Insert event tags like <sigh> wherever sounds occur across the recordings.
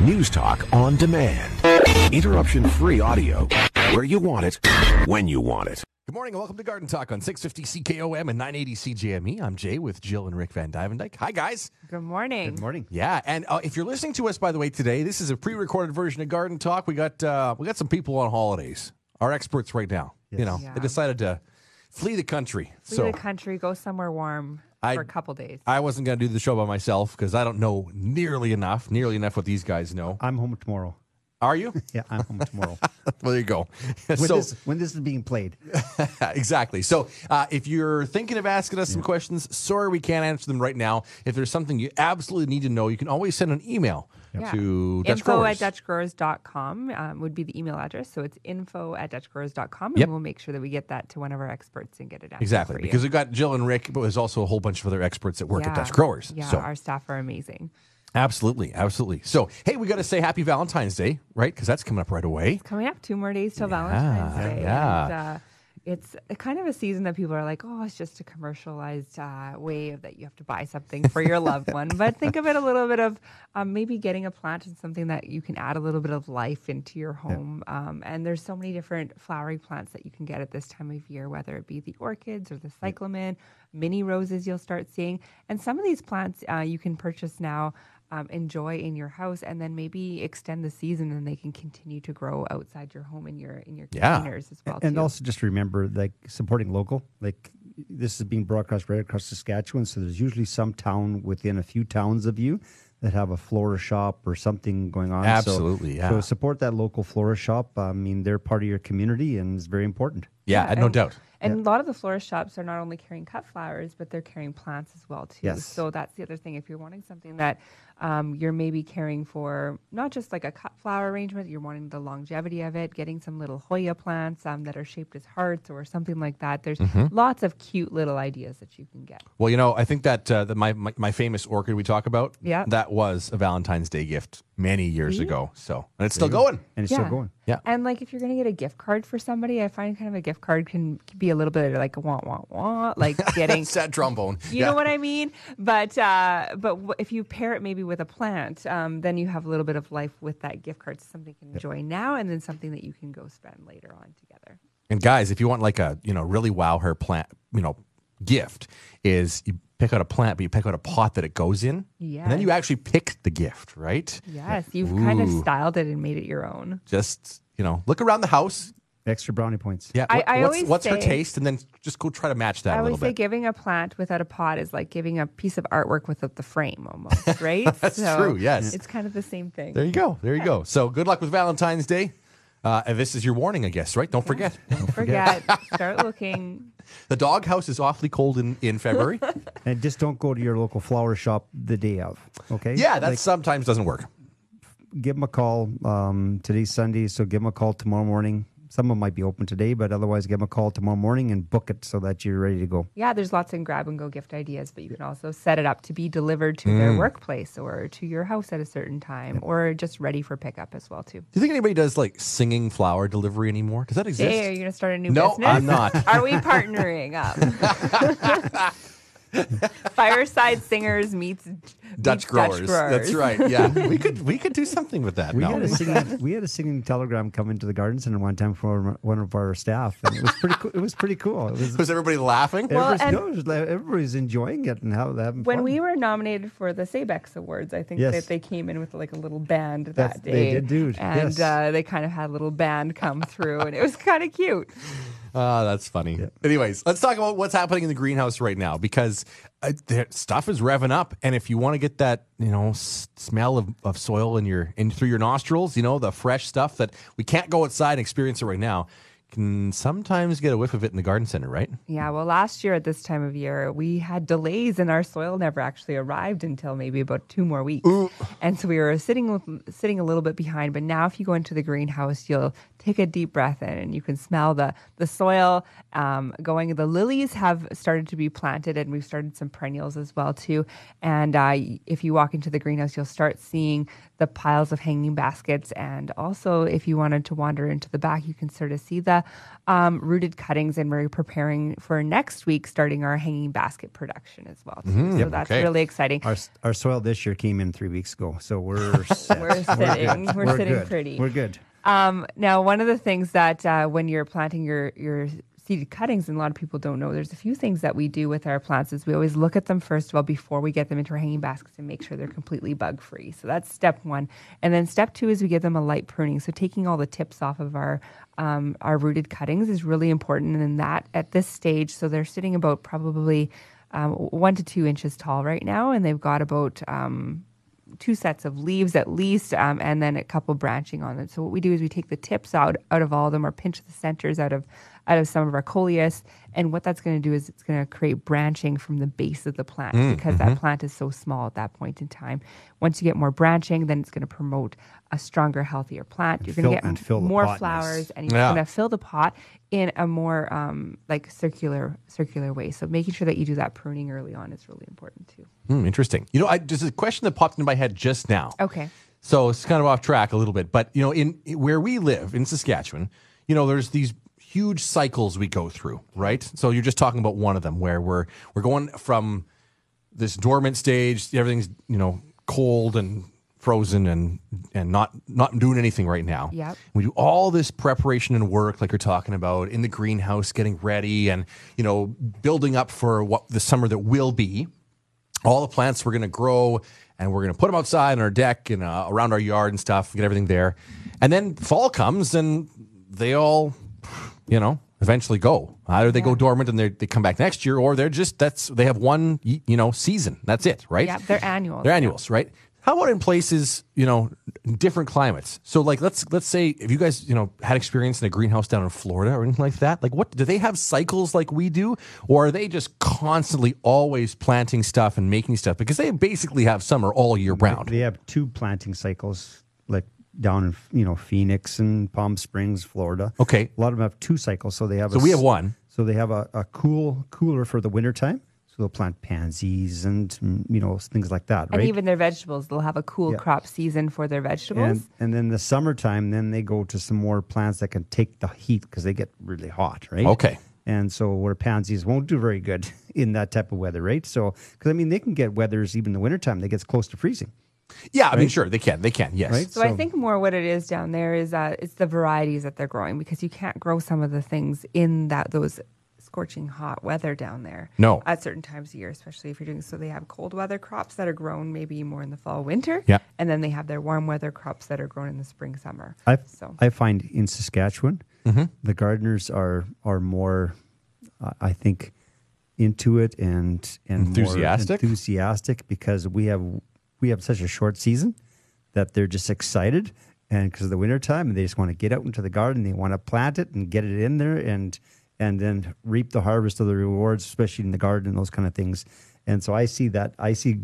News Talk on demand. Interruption free audio where you want it, when you want it. Good morning and welcome to Garden Talk on 650 CKOM and 980 CJME. I'm Jay with Jill and Rick Van Dyke. Hi, guys. Good morning. Good morning. Yeah, and uh, if you're listening to us, by the way, today, this is a pre-recorded version of Garden Talk. We got uh, we got some people on holidays. Our experts right now. You know, Yeah. they decided to flee the country. Flee so the country, go somewhere warm I- for a couple days. I wasn't going to do the show by myself because I don't know nearly enough, nearly enough what these guys know. I'm home tomorrow. Are you? <laughs> Yeah, I'm home tomorrow. well, <laughs> there you go. when, so this, when this is being played. <laughs> exactly. So uh, if you're thinking of asking us some questions, sorry we can't answer them right now. If there's something you absolutely need to know, you can always send an email Yeah. to Dutch info Growers. at dutchgrowers.com um, would be the email address. So it's info at dutchgrowers.com. And Yep. we'll make sure that we get that to one of our experts and get it out. Exactly, For because you. we've got Jill and Rick, but there's also a whole bunch of other experts that work at Yeah. Dutch Growers. Yeah, so our staff are amazing. Absolutely, absolutely. So hey, we got to say Happy Valentine's Day, right? Because that's coming up right away. Coming up two more days till Valentine's Day. yeah. And, uh, it's kind of a season that people are like, oh, it's just a commercialized uh, way that you have to buy something for your loved <laughs> one. But think of it a little bit of um, maybe getting a plant and something that you can add a little bit of life into your home. Um, and there's so many different flowering plants that you can get at this time of year, whether it be the orchids or the cyclamen, mini roses you'll start seeing. And some of these plants uh, you can purchase now um, enjoy in your house, and then maybe extend the season, and they can continue to grow outside your home in your in your Yeah. containers as well. and too. also just remember, like supporting local. Like this is being broadcast right across Saskatchewan, so there's usually some town within a few towns of you that have a florist shop or something going on. So- Absolutely, yeah. So support that local florist shop. I mean, they're part of your community, and it's very important. Yeah, no and, doubt. And a lot of the florist shops are not only carrying cut flowers, but they're carrying plants as well too. Yes. So that's the other thing. If you're wanting something that um, you're maybe caring for, not just like a cut flower arrangement, you're wanting the longevity of it, getting some little Hoya plants um, that are shaped as hearts or something like that. There's Mm-hmm. lots of cute little ideas that you can get. Well, you know, I think that uh, the, my, my my famous orchid we talk about, Yeah. that was a Valentine's Day gift many years See? ago. So, and it's still going. And it's still going. Yeah. And like if you're going to get a gift card for somebody, I find kind of a gift card can be a little bit like a want, want, want, like <laughs> getting Sad trombone. You know what I mean? But uh, but w- if you pair it maybe with a plant, um, then you have a little bit of life with that gift card. Something you can enjoy now, and then something that you can go spend later on together. And guys, if you want like a you know really wow her plant, you know, gift is you pick out a plant, but you pick out a pot that it goes in, Yeah. and then you actually pick the gift, right? Yes, you've kind of styled it and made it your own. Just you know, look around the house. Extra brownie points. Yeah, I- what- I what's, always what's her say- taste, and then just go try to match that I a always little say bit. giving a plant without a pot is like giving a piece of artwork without the frame, almost, <laughs> right? That's true, yes. it's kind of the same thing. There you go. There you go. So good luck with Valentine's Day. Uh, and this is your warning, I guess, right? Don't forget. Don't forget, <laughs> start looking. The doghouse is awfully cold in, in February. <laughs> And just don't go to your local flower shop the day of. Okay. yeah, that Like, sometimes doesn't work. give them a call. Um, today's Sunday, so give them a call tomorrow morning. Some of them might be open today, but otherwise, give them a call tomorrow morning and book it so that you're ready to go. Yeah, there's lots of grab and go gift ideas, but you can also set it up to be delivered to their mm. workplace or to your house at a certain time or just ready for pickup as well too. Do you think anybody does like singing flower delivery anymore? Does that exist? Hey, are you going to start a new No, business? I'm not. <laughs> Are we partnering up? <laughs> <laughs> <laughs> Fireside Singers meets Dutch meets growers. That's growers. right. Yeah, <laughs> we could we could do something with that. We no. had a singing, <laughs> we had a singing telegram come into the garden center one time from one of our staff, and it was pretty. cool. It was pretty cool. It was. Was everybody laughing? Well, everybody's, and- no, it was like everybody's enjoying it and how that. When fun. we were nominated for the Sabex Awards, I think Yes. that they came in with like a little band That's- that they day. did, dude. And Yes. uh, they kind of had a little band come through, and it was kind of cute. Ah, that's funny. Anyways, let's talk about what's happening in the greenhouse right now because uh, stuff is revving up, and if you want to get that, you know, s- smell of, of soil in your in through your nostrils, you know, the fresh stuff that we can't go outside and experience it right now, can sometimes get a whiff of it in the garden center, right? Yeah, well, last year at this time of year, we had delays and our soil never actually arrived until maybe about two more weeks. And so we were sitting sitting a little bit behind. But now, if you go into the greenhouse, you'll take a deep breath in and you can smell the the soil um, going. The lilies have started to be planted, and we've started some perennials as well too. And uh, if you walk into the greenhouse, you'll start seeing the piles of hanging baskets. And also, if you wanted to wander into the back, you can sort of see the um, rooted cuttings, and we're preparing for next week, starting our hanging basket production as well. too. so that's okay. really exciting. Our our soil this year came in three weeks ago, so we're. <laughs> We're sitting, we're, sitting good. pretty. We're good. Um, now, one of the things that uh, when you're planting your your seeded cuttings, and a lot of people don't know, there's a few things that we do with our plants. Is we always look at them first of all before we get them into our hanging baskets and make sure they're completely bug free. So that's step one. And then step two is we give them a light pruning. So taking all the tips off of our um, our rooted cuttings is really important. And then that at this stage, so they're sitting about probably um, one to two inches tall right now, and they've got about um, two sets of leaves at least, um, and then a couple branching on them. So what we do is we take the tips out out of all of them, or pinch the centers out of out of some of our coleus. And what that's going to do is it's going to create branching from the base of the plant because that plant is so small at that point in time. Once you get more branching, then it's going to promote a stronger, healthier plant. You're going to get more pot flowers, and you're Yeah. going to fill the pot in a more um, like circular circular way. So making sure that you do that pruning early on is really important too. Hmm, interesting. You know, I, there's a question that popped into my head just now. Okay. So it's kind of off track a little bit, but you know, in where we live in Saskatchewan, you know, there's these huge cycles we go through, right? So you're just talking about one of them where we're we're going from this dormant stage, everything's you know cold and frozen and and not not doing anything right now. Yep. We do all this preparation and work, like you're talking about, in the greenhouse, getting ready and you know building up for what the summer that will be all the plants we're going to grow and we're going to put them outside on our deck and uh, around our yard and stuff, get everything there. And then fall comes and they all, you know, eventually go. Either they go dormant and they they come back next year or they're just, that's, they have one, you know, season. That's it, right? Yeah, they're annuals. They're annuals, right? How about in places, you know, different climates? So, like, let's let's say if you guys, you know, had experience in a greenhouse down in Florida or anything like that, like, what do they have cycles like we do, or are they just constantly always planting stuff and making stuff because they basically have summer all year round? They have two planting cycles, like down in you know Phoenix and Palm Springs, Florida. Okay. a lot of them have two cycles, so they have. So a we have one. So they have a, a cool cooler for the wintertime. So they'll plant pansies and mm, you know things like that, Right? And even their vegetables, they'll have a cool Yeah. crop season for their vegetables. and and then the summertime, then they go to some more plants that can take the heat because they get really hot, right? Okay. And so where pansies won't do very good <laughs> in that type of weather, right? So because I mean they can get weathers even in the wintertime that gets close to freezing, Yeah, I mean, sure, they can, they can, yes. right? so, I think more what it is down there is uh, it's the varieties that they're growing because you can't grow some of the things in that those scorching hot weather down there. No. At certain times of year, especially if you're doing so they have cold weather crops that are grown maybe more in the fall winter. Yeah. And then they have their warm weather crops that are grown in the spring summer. I so I find in Saskatchewan, Mm-hmm. the gardeners are are more, uh, I think, into it and and more Enthusiastic? enthusiastic because we have we have such a short season that they're just excited. And because of the wintertime and they just want to get out into the garden they want to plant it and get it in there and and then reap the harvest of the rewards especially in the garden and those kind of things. And so i see that i see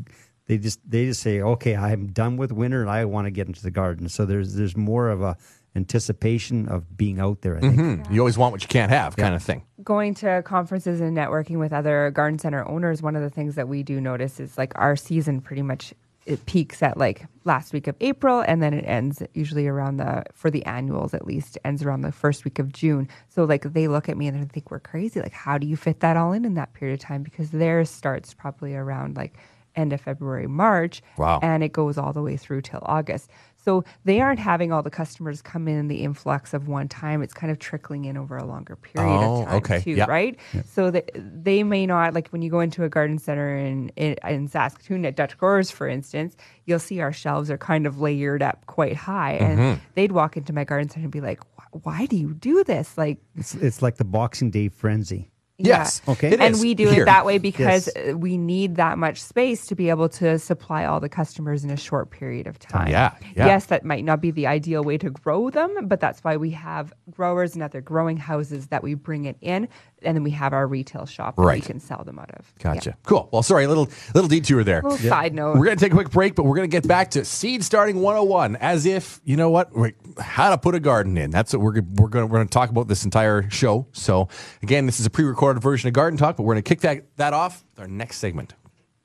they just they just say okay i'm done with winter and i want to get into the garden. So there's there's more of a anticipation of being out there i think. Hmm, You always want what you can't have, kind of thing. going to conferences and networking with other garden center owners, one of the things that we do notice is like our season pretty much it peaks at like last week of April and then it ends usually around the for the annuals at least ends around the first week of June. So like they look at me and they think we're crazy. Like how do you fit that all in in that period of time? Because theirs starts probably around like end of February, March, Wow. and it goes all the way through till August. So they aren't having all the customers come in the influx of one time. It's kind of trickling in over a longer period Oh, of time okay. too, Yeah. right? So that they may not like when you go into a garden center in, in in Saskatoon at Dutch Growers, for instance, you'll see our shelves are kind of layered up quite high, and Mm-hmm. they'd walk into my garden center and be like, "Why do you do this?" Like, it's, it's like the boxing day frenzy Yes. yeah. Okay. It and is. we do Here. it that way because Yes. uh, we need that much space to be able to supply all the customers in a short period of time. yeah, yeah. Yes, that might not be the ideal way to grow them, but that's why we have growers and other growing houses that we bring it in, and then we have our retail shop that we can sell them out of. Gotcha. Yeah. Cool. Well, sorry, a little little detour there. Little side note. We're going to take a quick break, but we're going to get back to seed starting 101 as if, you know what, how to put a garden in. That's what we're, we're going to we're going to talk about this entire show. So, again, this is a pre-recorded version of Garden Talk, but we're going to kick that that off with our next segment.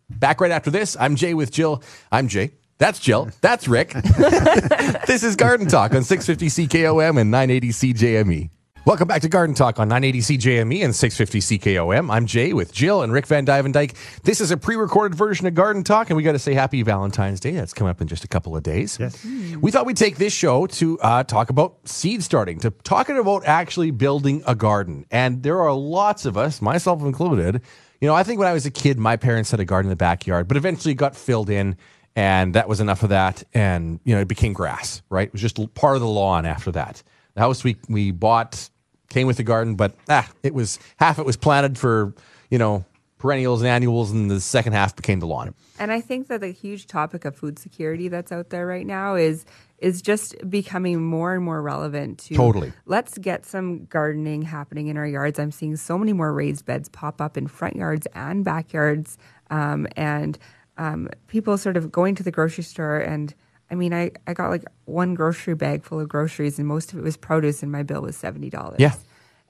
Back right after this. I'm Jay with Jill. I'm Jay. That's Jill. That's Rick. <laughs> this is Garden Talk on 650 CKOM and 980 CJME. Welcome back to Garden Talk on 980 CJME and 650 CKOM. I'm Jay with Jill and Rick Van Dyke. This is a pre-recorded version of Garden Talk, and we got to say Happy Valentine's Day. That's coming up in just a couple of days. Yes. We thought we'd take this show to uh, talk about seed starting, to talking about actually building a garden. And there are lots of us, myself included. You know, I think when I was a kid, my parents had a garden in the backyard, but eventually it got filled in, and that was enough of that. And you know, it became grass. Right? It was just part of the lawn after that. The house we we bought came with the garden, but ah, it was half it was planted for you know perennials and annuals, and the second half became the lawn. And I think that the huge topic of food security that's out there right now is is just becoming more and more relevant to Totally. let's get some gardening happening in our yards. I'm seeing so many more raised beds pop up in front yards and backyards, um, and um, people sort of going to the grocery store and. I mean, I, I got like one grocery bag full of groceries, and most of it was produce, and my bill was seventy dollars. Yeah.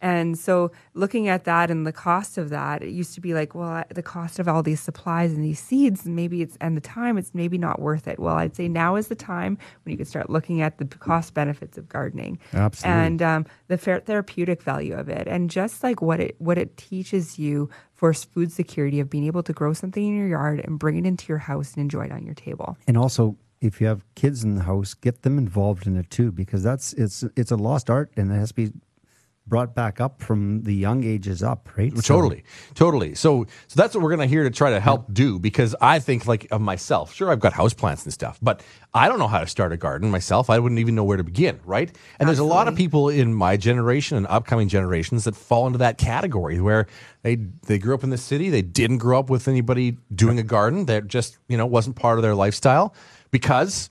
And so looking at that and the cost of that, it used to be like, well, the cost of all these supplies and these seeds, maybe it's, and the time, it's maybe not worth it. Well, I'd say now is the time when you can start looking at the cost benefits of gardening. Absolutely. And um, the fair, therapeutic value of it. And just like what it, what it teaches you for food security of being able to grow something in your yard and bring it into your house and enjoy it on your table. And also, if you have kids in the house, get them involved in it too, because that's it's it's a lost art, and it has to be brought back up from the young ages up, right? So- Totally, totally. So, so that's what we're gonna here to try to help do because I think like of myself. Sure, I've got houseplants and stuff, but I don't know how to start a garden myself. I wouldn't even know where to begin, right? And there's a lot of people in my generation and upcoming generations that fall into that category where they they grew up in the city, they didn't grow up with anybody doing a garden. That just you know wasn't part of their lifestyle because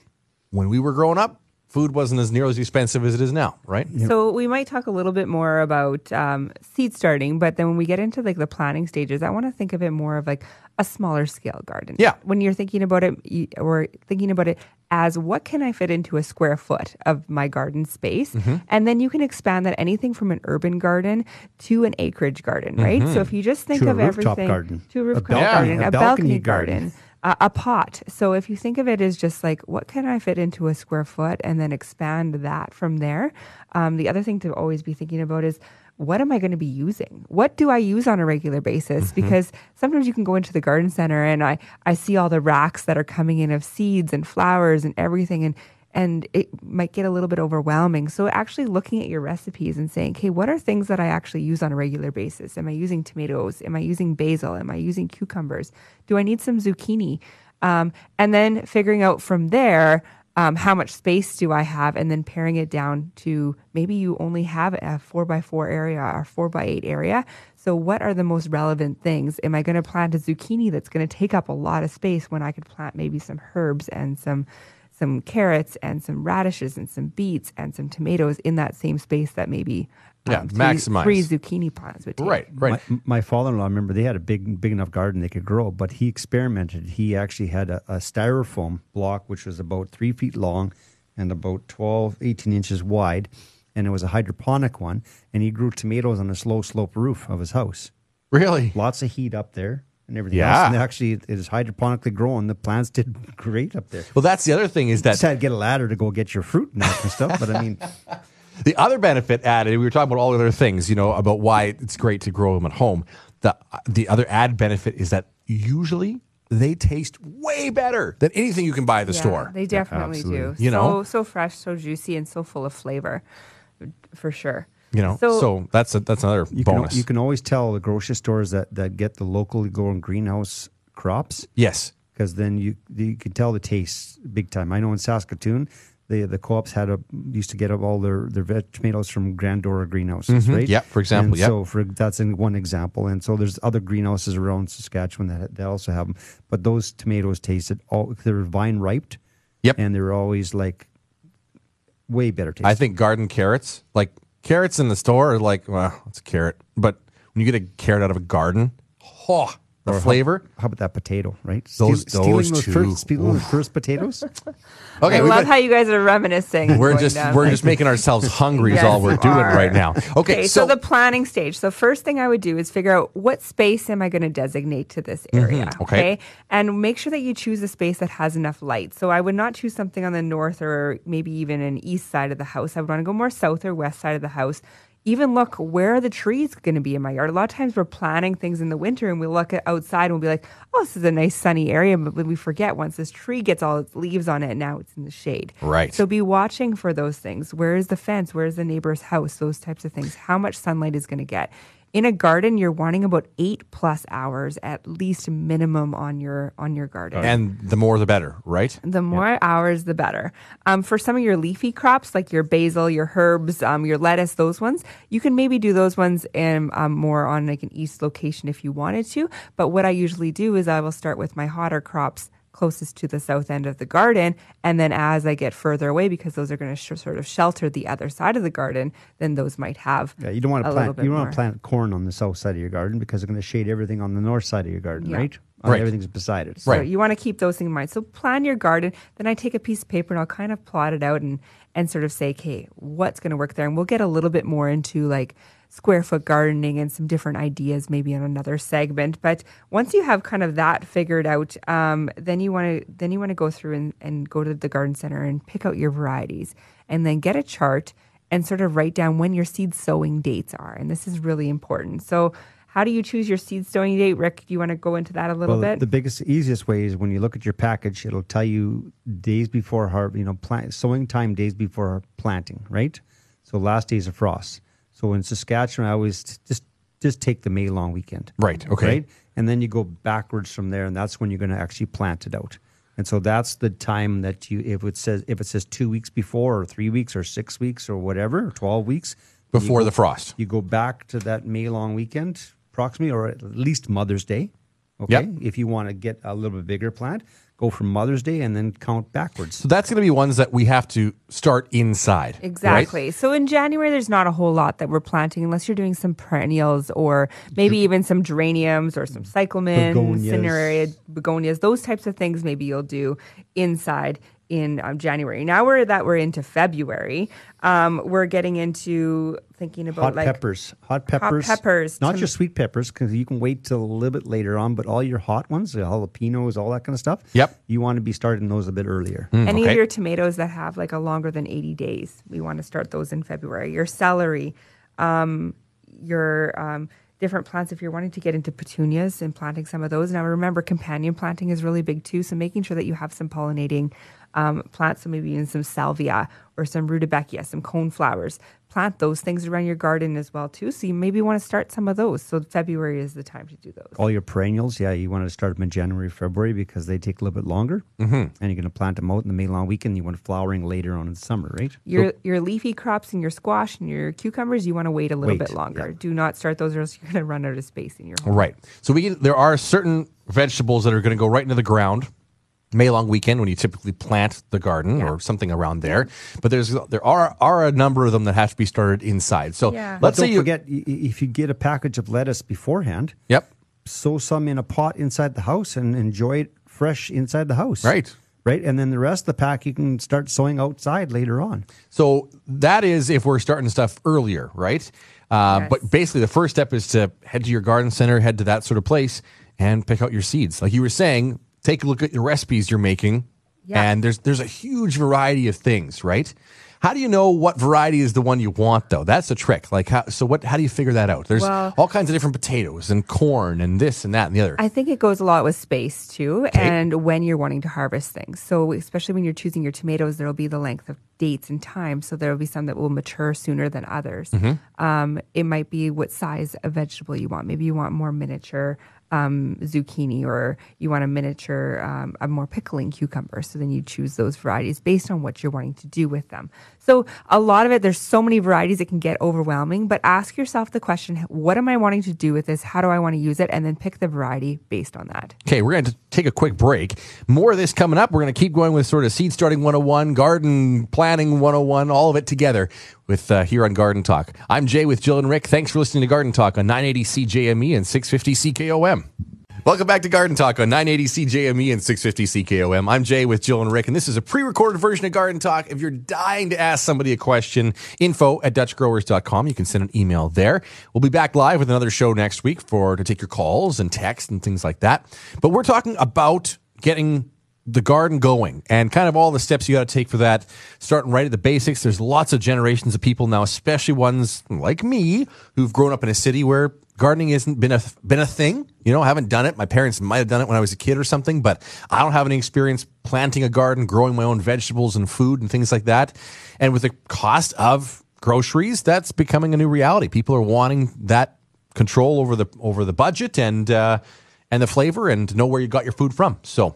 when we were growing up, food wasn't as near as expensive as it is now, right? So we might talk a little bit more about um, seed starting, but then when we get into like the planning stages, I want to think of it more of like a smaller scale garden. Yeah. When you're thinking about it, you- or thinking about it as what can I fit into a square foot of my garden space, Mm-hmm. and then you can expand that anything from an urban garden to an acreage garden, right? Mm-hmm. So if you just think To a of rooftop everything garden. to a A rooftop balcony- garden, a a, balcony balcony, garden. garden a, a pot. So if you think of it as just like what can I fit into a square foot, and then expand that from there. Um, the other thing to always be thinking about is what am I going to be using? What do I use on a regular basis? Because sometimes you can go into the garden center and I I see all the racks that are coming in of seeds and flowers and everything and and it might get a little bit overwhelming. So actually looking at your recipes and saying, "Okay, what are things that I actually use on a regular basis? Am I using tomatoes? Am I using basil? Am I using cucumbers? Do I need some zucchini?" Um, and then figuring out from there um, how much space do I have, and then paring it down to maybe you only have a four by four area or four by eight area. So, what are the most relevant things? Am I going to plant a zucchini that's going to take up a lot of space when I could plant maybe some herbs and some some carrots and some radishes and some beets and some tomatoes in that same space that maybe um, Yeah, three, maximize. three zucchini plants would take. Right, right. My, my father-in-law, I remember, they had a big, big enough garden they could grow, but he experimented. He actually had a, a styrofoam block, which was about three feet long and about 12, 18 inches wide, and it was a hydroponic one. And he grew tomatoes on a slow slope roof of his house. Really? Lots of heat up there and everything Yeah. else. And actually, it is hydroponically grown. The plants did <laughs> great up there. Well, that's the other thing is that Just had to get a ladder to go get your fruit and that kind of stuff. But I mean, <laughs> The other benefit added, we were talking about all the other things, you know, about why it's great to grow them at home. The the other add benefit is that usually they taste way better than anything you can buy at the Yeah, store. They definitely do. You know? so so fresh, so juicy, and so full of flavor, for sure. You know, so, that's a, that's another you bonus. can, you can always tell the grocery stores that, that get the locally grown greenhouse crops yes, because then you you can tell the taste big time. I know in Saskatoon, the the co-ops had a used to get up all their their veg tomatoes from Grandora greenhouses, right? Mm-hmm. Yeah, for example, yeah. So for that's in one example, and so there's other greenhouses around Saskatchewan that that also have them. But those tomatoes tasted all they're vine ripe, Yep. and they're always like way better tasting. I think garden carrots, like carrots in the store, are like, well, it's a carrot, but when you get a carrot out of a garden, oh, the flavor. How about that potato, right? Those- Steal- stealing those those two. first, stealing those first potatoes. <laughs> Okay, I love been- how you guys are reminiscing. we're just down we're like- just making ourselves <laughs> hungry is all we're you doing are. right now. Okay, so, so, the planning stage. So first thing I would do is figure out what space am I going to designate to this area. Mm-hmm. okay. and make sure that you choose a space that has enough light. So I would not choose something on the north or maybe even an east side of the house. I would want to go more south or west side of the house. Even look where are the trees going to be in my yard. A lot of times we're planting things in the winter and we look at outside and we'll be like, oh, this is a nice sunny area. But we forget once this tree gets all its leaves on it, now it's in the shade. Right. So be watching for those things. Where is the fence? Where is the neighbor's house? Those types of things. How much sunlight is going to get? In a garden you're wanting about eight plus hours at least minimum on your on your garden. And the more the better right? The more hours the better. Um, for some of your leafy crops like your basil your herbs um, your lettuce those ones you can maybe do those ones in um, more on like an east location if you wanted to. But what i usually do is i will start with my hotter crops closest to the south end of the garden. And then as I get further away, because those are going to sh- sort of shelter the other side of the garden, then those might have. Yeah, you don't want to plant. You don't want to plant corn on the south side of your garden because it's going to shade everything on the north side of your garden, yeah. right? Uh, right. Everything's beside it. So right. you want to keep those things in mind. So plan your garden. Then I take a piece of paper and I'll kind of plot it out and and sort of say, okay, what's going to work there? And we'll get a little bit more into like square foot gardening and some different ideas maybe in another segment. But once you have kind of that figured out, um, then you want to then you want to go through and, and go to the garden center and pick out your varieties and then get a chart and sort of write down when your seed sowing dates are. And this is really important. So how do you choose your seed sowing date, Rick? Do you want to go into that a little well, bit? The biggest, easiest way is when you look at your package, it'll tell you days before harvest, you know, plant, sowing time days before planting, right? So last days of frost. So in Saskatchewan, I always just just take the May long weekend. Right. Okay. Right? And then you go backwards from there, and that's when you're going to actually plant it out. And so that's the time that you, if it says if it says two weeks before, or three weeks, or six weeks, or whatever, or twelve weeks before go, the frost, you go back to that May long weekend, approximately, or at least Mother's Day. Okay. Yep. If you want to get a little bit bigger plant, go from Mother's Day and then count backwards. So that's going to be ones that we have to start inside. Exactly. Right? So in January, there's not a whole lot that we're planting unless you're doing some perennials or maybe even some geraniums or some cyclamen, cineraria, begonias, those types of things. Maybe you'll do inside in um, January. Now we're that we're into February. Um, we're getting into thinking about hot like peppers, hot peppers, hot peppers, not just sweet peppers because you can wait till a little bit later on. But all your hot ones, the jalapenos, all that kind of stuff. Yep, you want to be starting those a bit earlier. Mm, Any okay. of your tomatoes that have like a longer than eighty days, we want to start those in February. Your celery, um, your um, different plants if you're wanting to get into petunias and planting some of those. Now remember, companion planting is really big too. So making sure that you have some pollinating um, plant some maybe even some salvia or some rudbeckia, some cone flowers. Plant those things around your garden as well too. So you maybe want to start some of those. So February is the time to do those. All your perennials, yeah, you want to start them in January, February because they take a little bit longer, mm-hmm. and you're going to plant them out in the May long weekend. You want flowering later on in the summer, right? Your so, your leafy crops and your squash and your cucumbers, you want to wait a little wait, bit longer. Yeah. Do not start those, or else you're going to run out of space in your home. Right. So we there are certain vegetables that are going to go right into the ground May long weekend when you typically plant the garden yeah. or something around there. But there's there are are a number of them that have to be started inside. So yeah. let's say you forget if you get a package of lettuce beforehand. Yep. Sow some in a pot inside the house and enjoy it fresh inside the house. Right. Right. And then the rest of the pack you can start sowing outside later on. So that is if we're starting stuff earlier, right? Uh, yes. But basically, the first step is to head to your garden center, head to that sort of place, and pick out your seeds. Like you were saying, take a look at the recipes you're making, yeah. and there's there's a huge variety of things, right? How do you know what variety is the one you want, though? That's a trick. Like, how, so what? How do you figure that out? There's well, all kinds of different potatoes and corn and this and that and the other. I think it goes a lot with space too, okay. and when you're wanting to harvest things. So, especially when you're choosing your tomatoes, there will be the length of dates and time. So there will be some that will mature sooner than others. Mm-hmm. Um, it might be what size of vegetable you want. Maybe you want more miniature um, zucchini or you want a miniature, um, a more pickling cucumber. So then you choose those varieties based on what you're wanting to do with them. So a lot of it, there's so many varieties, it can get overwhelming, but ask yourself the question, what am I wanting to do with this? How do I want to use it? And then pick the variety based on that. Okay, we're going to take a quick break. More of this coming up. We're going to keep going with sort of seed starting 101, garden planning 101, all of it together with uh, here on Garden Talk. I'm Jay with Jill and Rick. Thanks for listening to Garden Talk on 980 CJME and 650 CKOM. Welcome back to Garden Talk on 980 CJME and 650 CKOM. I'm Jay with Jill and Rick, and this is a pre recorded version of Garden Talk. If you're dying to ask somebody a question, info at DutchGrowers.com. You can send an email there. We'll be back live with another show next week for to take your calls and text and things like that. But we're talking about getting the garden going and kind of all the steps you got to take for that, starting right at the basics. There's lots of generations of people now, especially ones like me who've grown up in a city where gardening hasn't been a been a thing. You know, I haven't done it. My parents might have done it when I was a kid or something, but I don't have any experience planting a garden, growing my own vegetables and food and things like that. And with the cost of groceries, that's becoming a new reality. People are wanting that control over the over the budget and uh, and the flavor and know where you got your food from. So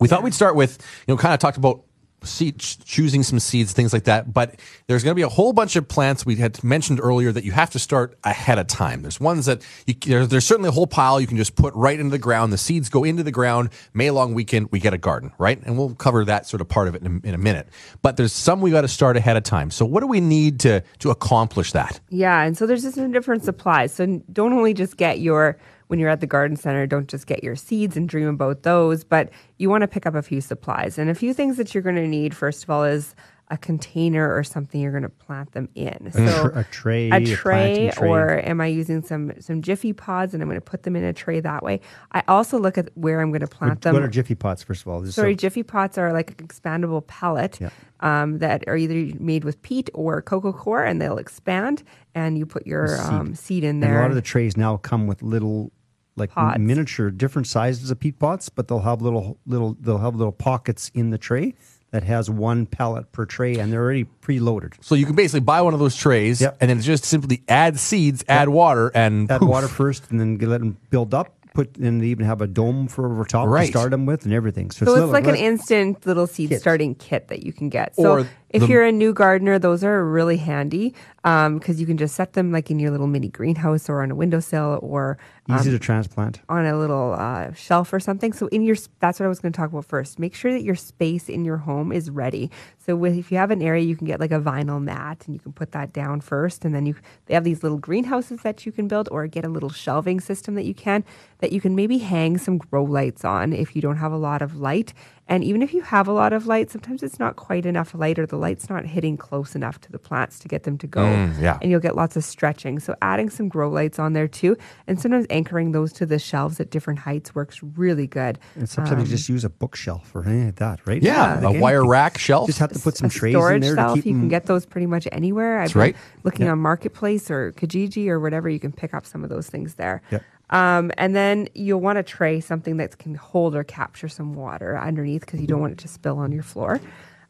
we thought we'd start with you know kind of talked about seed, choosing some seeds, things like that. But there's going to be a whole bunch of plants we had mentioned earlier that you have to start ahead of time. There's ones that you, there's, there's certainly a whole pile you can just put right into the ground. The seeds go into the ground. May long weekend, we get a garden, right? And we'll cover that sort of part of it in a, in a minute. But there's some we got to start ahead of time. So what do we need to to accomplish that? Yeah, and so there's just some different supplies. So don't only just get your when you're at the garden center, don't just get your seeds and dream about those, but you want to pick up a few supplies. And a few things that you're going to need, first of all, is a container or something you're going to plant them in. So a, tray, a tray, a tray, or am I using some some Jiffy pods and I'm going to put them in a tray that way? I also look at where I'm going to plant what, them. What are Jiffy pots, first of all? Sorry, so Jiffy pots are like an expandable pellet yeah. um, that are either made with peat or coco coir, and they'll expand. And you put your seed. Um, seed in there. And a lot of the trays now come with little like pots. miniature, different sizes of peat pots, but they'll have little little they'll have little pockets in the tray that has one pellet per tray, and they're already preloaded. So you can basically buy one of those trays, yep. and then just simply add seeds, yep. add water, and add poof. water first, and then let them build up. Put and they even have a dome for over top right. to start them with, and everything. So, so it's, it's like an instant little seed kit. starting kit that you can get. So or if the, you're a new gardener, those are really handy because um, you can just set them like in your little mini greenhouse or on a windowsill or um, easy to transplant on a little uh, shelf or something. So in your that's what I was going to talk about first. Make sure that your space in your home is ready. So with, if you have an area, you can get like a vinyl mat and you can put that down first, and then you they have these little greenhouses that you can build or get a little shelving system that you can that you can maybe hang some grow lights on if you don't have a lot of light and even if you have a lot of light, sometimes it's not quite enough light or the light's not hitting close enough to the plants to get them to go. Mm, yeah. And you'll get lots of stretching. So adding some grow lights on there too. And sometimes anchoring those to the shelves at different heights works really good. And sometimes um, you just use a bookshelf or anything like that, right? Yeah, yeah a wire rack shelf. Just have to put some a trays storage in there shelf. to keep You them... can get those pretty much anywhere. That's right. Looking yep. on Marketplace or Kijiji or whatever, you can pick up some of those things there. Yep. Um, and then you'll want to tray something that can hold or capture some water underneath because you don't want it to spill on your floor.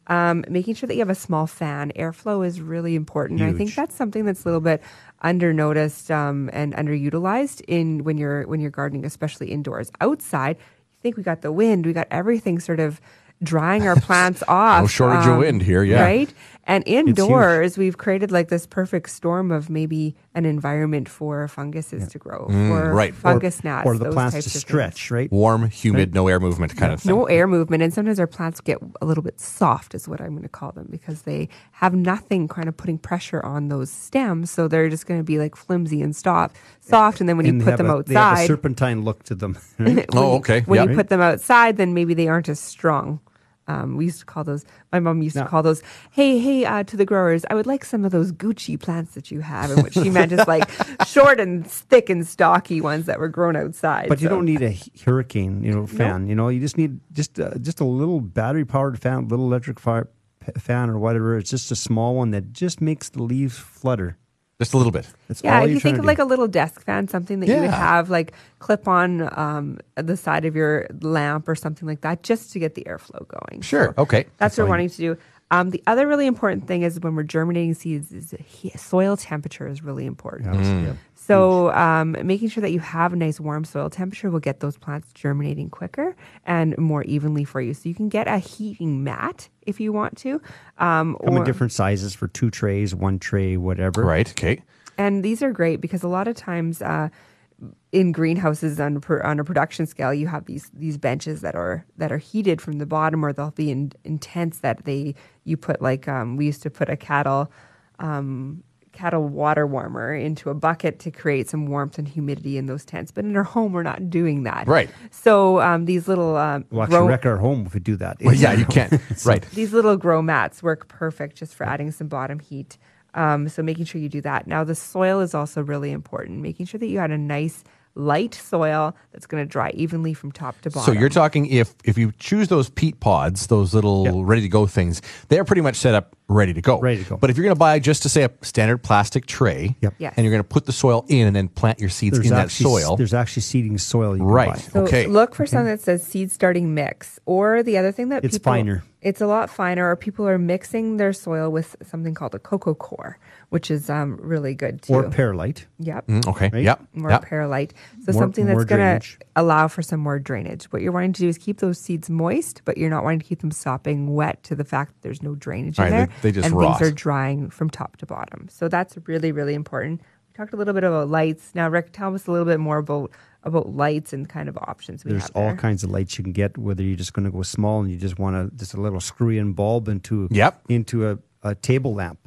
Um, making sure that you have a small fan. Airflow is really important. I think that's something that's a little bit under noticed um, and underutilized in when you're when you're gardening, especially indoors. Outside, you think we got the wind, we got everything sort of drying our <laughs> plants off. No shortage um, of wind here, yeah. Right? And indoors, we've created like this perfect storm of maybe an environment for funguses yeah. to grow, mm, for right. fungus or, gnats, or the plants to stretch, right? Warm, humid, right? no air movement kind yeah. of thing. No air movement, and sometimes our plants get a little bit soft, is what I'm going to call them, because they have nothing kind of putting pressure on those stems, so they're just going to be like flimsy and soft, soft. And then when and you put them a, outside, they have a serpentine look to them. <laughs> Right? oh, okay. When yeah. you put them outside, then maybe they aren't as strong. Um, we used to call those. My mom used no. to call those. Hey, hey, uh, to the growers, I would like some of those Gucci plants that you have, and what she meant is like <laughs> short and thick and stocky ones that were grown outside. But so. you don't need a hurricane, you know, fan. You know, you just need just uh, just a little battery powered fan, little electric fire fan or whatever. It's just a small one that just makes the leaves flutter. Just a little bit. That's yeah, if you think of like a little desk fan, something that yeah. you would have like clip on um, the side of your lamp or something like that, just to get the airflow going. Sure. So okay. That's, that's what we're wanting to do. Um, the other really important thing is when we're germinating seeds, is soil temperature is really important. Mm. So um, making sure that you have a nice warm soil temperature will get those plants germinating quicker and more evenly for you. So you can get a heating mat if you want to. Um, Come or, in different sizes for two trays, one tray, whatever. Right. Okay. And these are great because a lot of times. Uh, in greenhouses on on a production scale, you have these these benches that are that are heated from the bottom, or they'll be in, intense that they you put like um, we used to put a cattle um, cattle water warmer into a bucket to create some warmth and humidity in those tents. But in our home, we're not doing that. Right. So um, these little um, we'll actually grow- wreck our home if we do that. Well, yeah, you can't. <laughs> right. These little grow mats work perfect just for adding some bottom heat. Um, so making sure you do that. Now the soil is also really important. Making sure that you had a nice light soil that's going to dry evenly from top to bottom. So you're talking if if you choose those peat pods, those little ready to go things, they're pretty much set up ready to go. Ready to go. But if you're going to buy just to say a standard plastic tray, Yep. Yes. and you're going to put the soil in and then plant your seeds There's in that soil, there's actually seeding soil. You can right? buy. So okay. look for something that says seed starting mix, or the other thing that people It's people, finer. It's a lot finer, or people are mixing their soil with something called a coco coir, which is um, really good too. Or perlite. Yep. Mm, okay. right? Yep. more yep. perlite. So More- something that's going to allow for some more drainage. What you're wanting to do is keep those seeds moist, but you're not wanting to keep them sopping wet to the fact that there's no drainage Right, in they- there. they just and rot. things are drying from top to bottom. So that's really, really important. We talked a little bit about lights. Now, Rick, tell us a little bit more about about lights and kind of options we There's have all there. kinds of lights you can get. Whether you're just going to go small and you just want to just a little screw-in bulb into Yep. into a, a table lamp,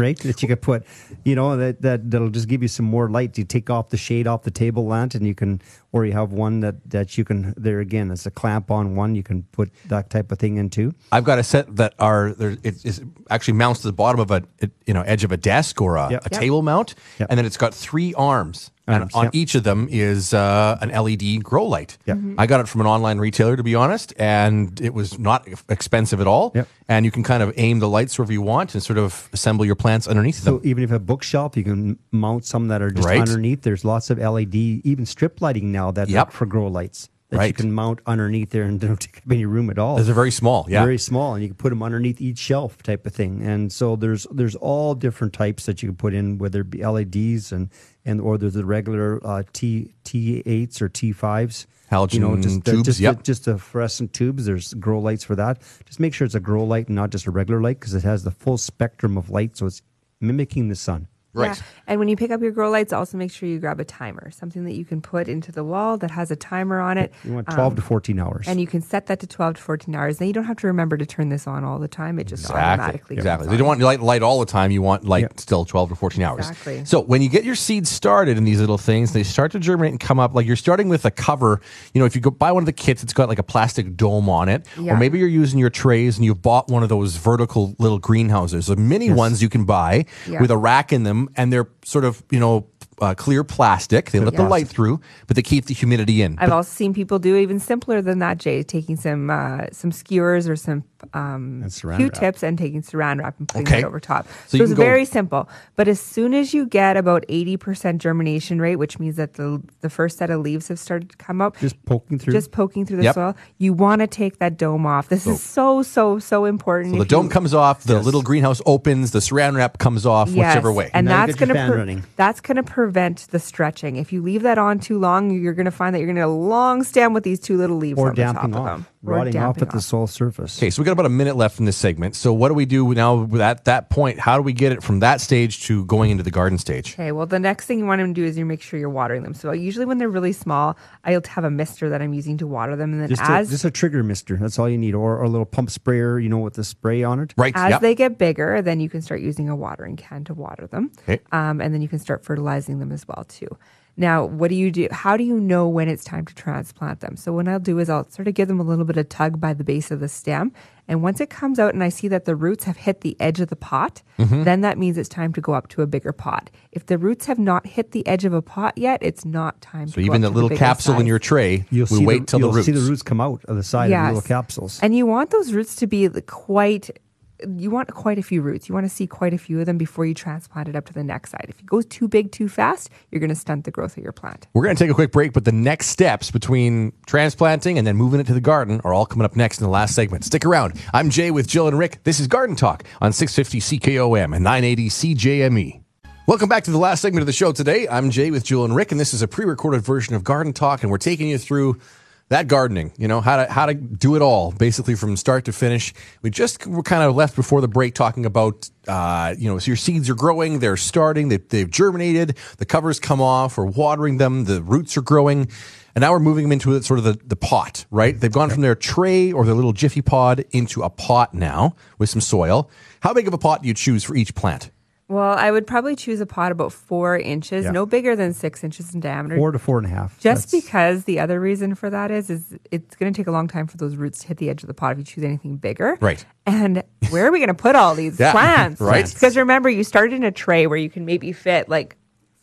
right? That you could put, you know, that that that'll just give you some more light. You take off the shade off the table lamp, and you can, or you have one that that you can. There again, it's a clamp on one. You can put that type of thing into. I've got a set that are there. It is actually mounts to the bottom of a it, you know edge of a desk or a, Yep. a Yep. table mount, Yep. and then it's got three arms. And Arms, on yep. each of them is uh, an LED grow light. Yep. Mm-hmm. I got it from an online retailer, to be honest, and it was not expensive at all. Yep. And you can kind of aim the lights wherever you want and sort of assemble your plants underneath them. So even if a bookshelf, you can mount some that are just Right. underneath. There's lots of LED, even strip lighting now that Yep. for grow lights that you can mount underneath there and <laughs> don't take up any room at all. Those are very small. Yeah. very small, and you can put them underneath each shelf type of thing. And so there's there's all different types that you can put in, whether it be LEDs and and or there's the regular uh, T T eights or T fives. Halogen just the, tubes, just, yep. the, just the fluorescent tubes. There's grow lights for that. Just make sure it's a grow light and not just a regular light because it has the full spectrum of light, so it's mimicking the sun. Right. Yeah. And when you pick up your grow lights, also make sure you grab a timer, something that you can put into the wall that has a timer on it. You want 12 to 14 hours. Um, And you can set that to 12 to 14 hours. Then you don't have to remember to turn this on all the time. It just Exactly. automatically Exactly. They don't want light light all the time. You want light Yeah. still 12 to 14 hours. Exactly. So when you get your seeds started in these little things, they start to germinate and come up. Like you're starting with a cover. You know, if you go buy one of the kits, it's got like a plastic dome on it. Yeah. Or maybe you're using your trays and you've bought one of those vertical little greenhouses. The mini ones you can buy with a rack in them, and they're sort of you know uh, clear plastic. They let the light through, but they keep the humidity in. I've also seen people do even simpler than that, Jay, taking some uh, some skewers or some um, And saran Q-tips and taking saran wrap and putting Okay. it over top. So So, it's can go- very simple. But as soon as you get about 80% germination rate, which means that the the first set of leaves have started to come up, just poking through. just poking through the Yep. soil, you want to take that dome off. This is so, so, so important. so the dome you- comes off, the little greenhouse opens, the saran wrap comes off, whichever way. And Now you that's going fan to that's going to prevent the stretching. If you leave that on too long, you're going to find that you're going to get a long stem with these two little leaves or on the top damping of them. Or rotting off damping at the soil surface. Okay, so we got about a minute left in this segment. So what do we do now at that point? How do we get it from that stage to going into the garden stage? Okay, well, the next thing you want to do is you make sure you're watering them. So usually when they're really small, I'll have a mister that I'm using to water them, and then Just a, as just a trigger mister. That's all you need, or, or a little pump sprayer. You know, with the spray on it. Right. as yep. they get bigger, then you can start using a watering can to water them. Okay. Um, and then you can start fertilizing them as well too. Now, what do you do? How do you know when it's time to transplant them? So what I'll do is I'll sort of give them a little bit of tug by the base of the stem, and once it comes out and I see that the roots have hit the edge of the pot, Mm-hmm. then that means it's time to go up to a bigger pot. If the roots have not hit the edge of a pot yet, it's not time. so to go even the little bigger capsule in your tray, You'll we see wait the, till the you'll roots. see the roots come out of the side of the little capsules. And you want those roots to be quite you want quite a few roots. You want to see quite a few of them before you transplant it up to the next side. If it goes too big too fast, you're going to stunt the growth of your plant. We're going to take a quick break, but the next steps between transplanting and then moving it to the garden are all coming up next in the last segment. Stick around. I'm Jay with Jill and Rick. This is Garden Talk on 650 CKOM and 980 CJME. Welcome back to the last segment of the show today. I'm Jay with Jill and Rick, and this is a pre-recorded version of Garden Talk, and we're taking you through that gardening. You know how to how to do it all, basically from start to finish. We just were kind of left before the break talking about uh, you know so your seeds are growing, they're starting, they, they've germinated, the covers come off, we're watering them, the roots are growing. And now we're moving them into sort of the, the pot, right? They've gone from their tray or their little jiffy pod into a pot now with some soil. How big of a pot do you choose for each plant? Well, I would probably choose a pot about four inches, Yeah. no bigger than six inches in diameter. Four to four and a half. just That's- because the other reason for that is is it's going to take a long time for those roots to hit the edge of the pot if you choose anything bigger. Right. And where are we going to put all these <laughs> Yeah, plants? right. Because remember, you started in a tray where you can maybe fit like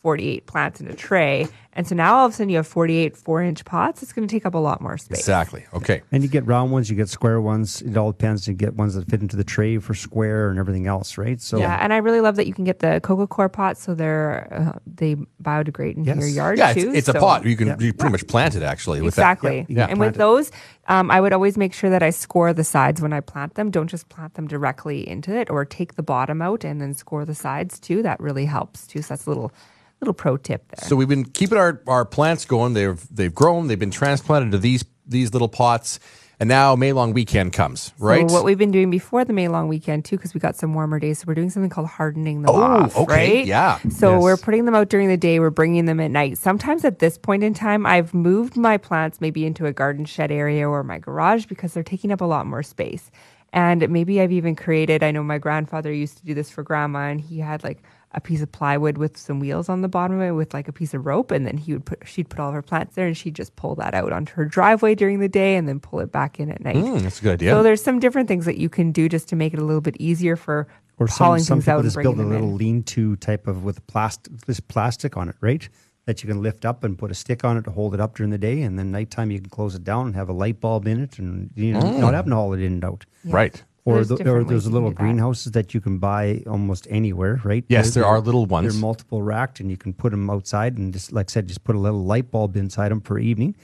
48 plants in a tray. And so now all of a sudden you have 48 four inch pots. It's going to take up a lot more space. Exactly. Okay. And you get round ones, you get square ones. It all depends. You get ones that fit into the tray for square and everything else, right? So Yeah, and I really love that you can get the coco coir pots, so they're uh, they biodegrade in Yes. your yard Yeah, it's, too. it's a so- pot. You can you pretty much plant it actually with Exactly. that. Yeah. And with those, um, I would always make sure that I score the sides when I plant them. Don't just plant them directly into it, or take the bottom out and then score the sides too. That really helps too. So that's a little little pro tip there. So we've been keeping our, our plants going. They've they've grown. They've been transplanted to these these little pots, and now May long weekend comes. Right. So what we've been doing before the May long weekend too, because we got some warmer days, so we're doing something called hardening them Oh, off. okay, right? yeah. So Yes. we're putting them out during the day. We're bringing them at night. Sometimes at this point in time, I've moved my plants maybe into a garden shed area or my garage because they're taking up a lot more space. And maybe I've even created. I know my grandfather used to do this for grandma, and he had like a piece of plywood with some wheels on the bottom of it with like a piece of rope and then he would put she'd put all of her plants there and she'd just pull that out onto her driveway during the day and then pull it back in at night. Mm, that's a good idea. So there's some different things that you can do just to make it a little bit easier for or some, hauling some things people out and just bringing build a little in. lean-to type of with plastic, this plastic on it, right? That you can lift up and put a stick on it to hold it up during the day, and then nighttime you can close it down and have a light bulb in it, and you know, Mm. not having to haul it in and out. right. Or, There's the, or there's little can do that. greenhouses that you can buy almost anywhere, right? Yes, there They're- are little ones. They're multiple racked, and you can put them outside, and just like I said, just put a little light bulb inside them for evening,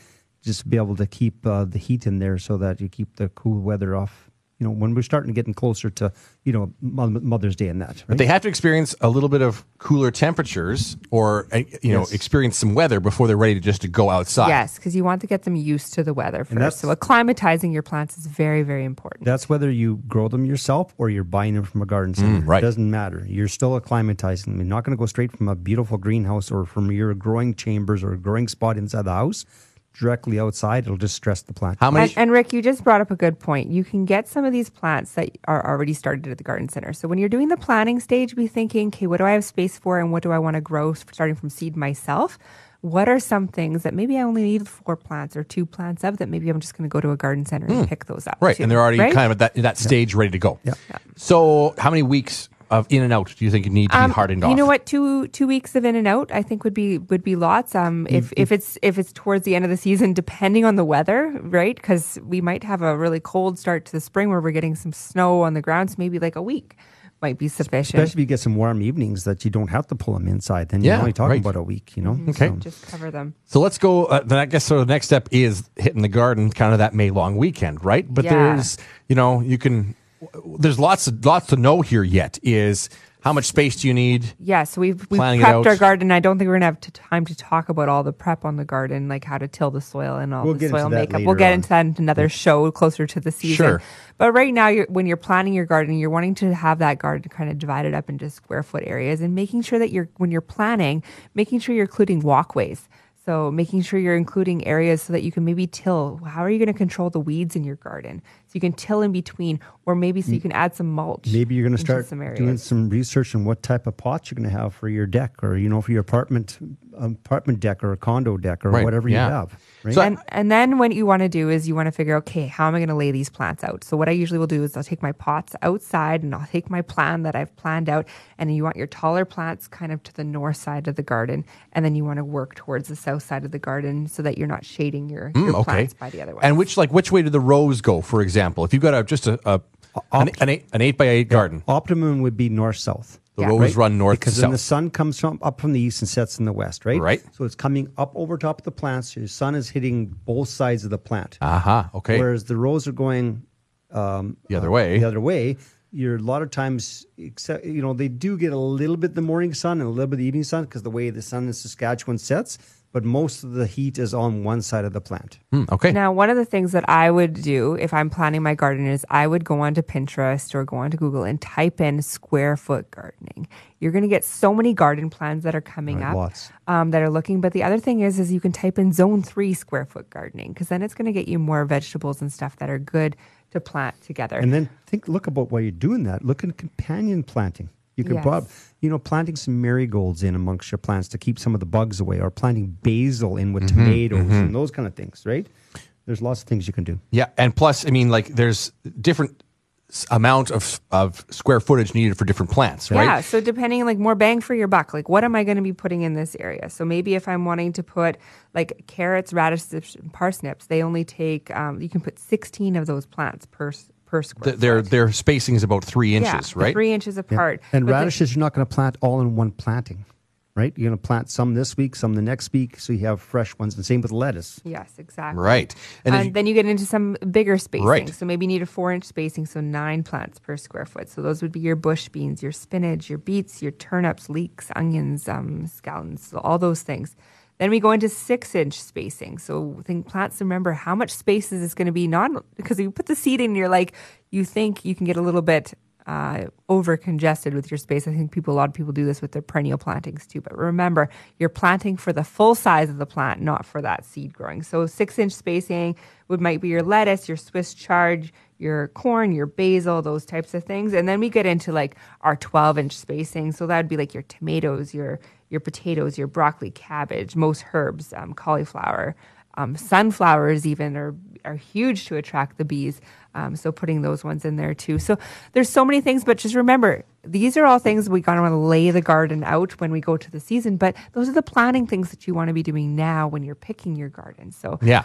just to be able to keep uh, the heat in there, so that you keep the cool weather off. You know, when we're starting to getting closer to you know Mother's Day and that, right? But they have to experience a little bit of cooler temperatures, or uh, you know, Yes. experience some weather before they're ready to just to go outside. Yes, because you want to get them used to the weather first. So acclimatizing your plants is very, very important. That's whether you grow them yourself or you're buying them from a garden center. Mm, right. It doesn't matter. You're still acclimatizing them. You're not going to go straight from a beautiful greenhouse or from your growing chambers or a growing spot inside the house directly outside. It'll just stress the plant. How many? And, and Rick, you just brought up a good point. You can get some of these plants that are already started at the garden center. So when you're doing the planning stage, be thinking, okay, what do I have space for and what do I want to grow starting from seed myself? What are some things that maybe I only need four plants or two plants of that maybe I'm just going to go to a garden center and hmm. pick those up? Right, too, and they're already right? kind of at that that stage ready to go. Yeah. So, how many weeks of in and out do you think you need to be Um, hardened off? You know what? Two two weeks of in and out, I think would be would be lots. Um, if if it's if it's towards the end of the season, <laughs> depending on the weather, right? Because we might have a really cold start to the spring where we're getting some snow on the ground. So maybe like a week might be sufficient. Especially if you get some warm evenings that you don't have to pull them inside. Then Yeah, you're only talking right. about a week, you know? Okay. So- Just cover them. So let's go. Uh, then I guess so. The next step is hitting the garden, kind of that May long weekend, right? But Yeah. there's, you know, you can. There's lots of lots to know here yet. Is how much space do you need? Yeah, so we've we've prepped our garden. I don't think we're gonna have t- time to talk about all the prep on the garden, like how to till the soil and all We'll the soil makeup. We'll get on. into that in another show closer to the season. Sure. But right now, you're, when you're planning your garden, you're wanting to have that garden kind of divided up into square foot areas, and making sure that you're when you're planning, making sure you're including walkways. So making sure you're including areas so that you can maybe till. How are you going to control the weeds in your garden? So you can till in between, or maybe so you can add some mulch. Maybe you're going to start some doing some research on what type of pots you're going to have for your deck, or you know, for your apartment apartment deck or a condo deck or Right, whatever yeah. you have. Right? So- and and then what you want to do is you want to figure, okay, how am I going to lay these plants out? So what I usually will do is I'll take my pots outside and I'll take my plan that I've planned out, and you want your taller plants kind of to the north side of the garden, and then you want to work towards the south side of the garden so that you're not shading your, your Mm, okay. plants by the other way. And which like which way do the rows go? For example, if you've got a just a, a an, an eight an eight by eight garden, Optimum would be north south. the Yeah. rows right? run north because to then the sun comes from up from the east and sets in the west, right? Right. So it's coming up over top of the plants. So your sun is hitting both sides of the plant. Aha. Okay. Whereas the rows are going um, The other way. The other way. You're a lot of times, except you know, they do get a little bit the morning sun and a little bit of the evening sun because the way the sun in Saskatchewan sets. But most of the heat is on one side of the plant. Hmm, okay. Now, one of the things that I would do if I'm planning my garden is I would go onto Pinterest or go onto Google and type in square foot gardening. You're going to get so many garden plans that are coming Right, up lots. Um, that are looking. But the other thing is, is you can type in zone three square foot gardening because then it's going to get you more vegetables and stuff that are good to plant together. And then think, look about while you're doing that. Look at companion planting. You can Yes. prob- you know, planting some marigolds in amongst your plants to keep some of the bugs away, or planting basil in with tomatoes and those kind of things. Right? There's lots of things you can do. Yeah, and plus, I mean, like, there's different amount of of square footage needed for different plants, right? Yeah. So depending, like more bang for your buck. Like, what am I going to be putting in this area? So maybe if I'm wanting to put like carrots, radishes, parsnips, they only take. Um, you can put 16 of those plants per s- per square. Th- their foot. their spacing is about three Yeah, inches, right? Three inches apart. And But the- radishes, you're not going to plant all in one planting, right? You're going to plant some this week, some the next week, so you have fresh ones. And same with lettuce. Yes, exactly. Right. And And, you- then you get into some bigger spacing. Right. So maybe you need a four inch spacing, so nine plants per square foot. So those would be your bush beans, your spinach, your beets, your turnips, leeks, onions, um, scallions, so all those things. Then we go into six inch spacing. So think plants, remember how much space is this going to be? Not because you put the seed in, you're like, you think you can get a little bit uh, over congested with your space. I think people, a lot of people do this with their perennial plantings too. But remember, you're planting for the full size of the plant, not for that seed growing. So six inch spacing would might be your lettuce, your Swiss chard, your corn, your basil, those types of things. And then we get into like our 12 inch spacing. So that would be like your tomatoes, your your potatoes, your broccoli, cabbage, most herbs, um, cauliflower, um, sunflowers even are are huge to attract the bees. Um, so putting those ones in there too. So there's so many things, but just remember these are all things we gotta want to lay the garden out when we go to the season. But those are the planning things that you want to be doing now when you're picking your garden. So Yeah.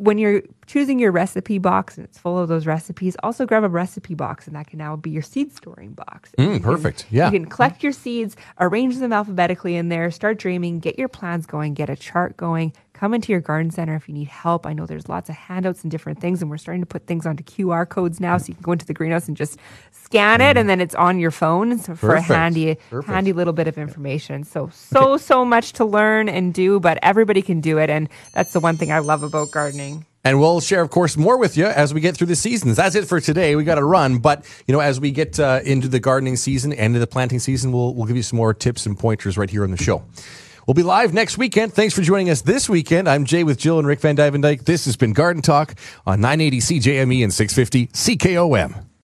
When you're choosing your recipe box and it's full of those recipes, also grab a recipe box and that can now be your seed storing box. Mm, you can- perfect. Yeah. You can collect your seeds, arrange them alphabetically in there, start dreaming, get your plans going, get a chart going. Come into your garden center if you need help. I know there's lots of handouts and different things, and we're starting to put things onto QR codes now, so you can go into the greenhouse and just scan it, and then it's on your phone so for a handy, Perfect. handy little bit of information. So, so, so much to learn and do, but everybody can do it, and that's the one thing I love about gardening. And we'll share, of course, more with you as we get through the seasons. That's it for today. We got to run, but you know, as we get uh, into the gardening season and into the planting season, we'll we'll give you some more tips and pointers right here on the show. We'll be live next weekend. Thanks for joining us this weekend. I'm Jay with Jill and Rick vanDuyvendyk. This has been Garden Talk on 980 CJME and 650 CKOM.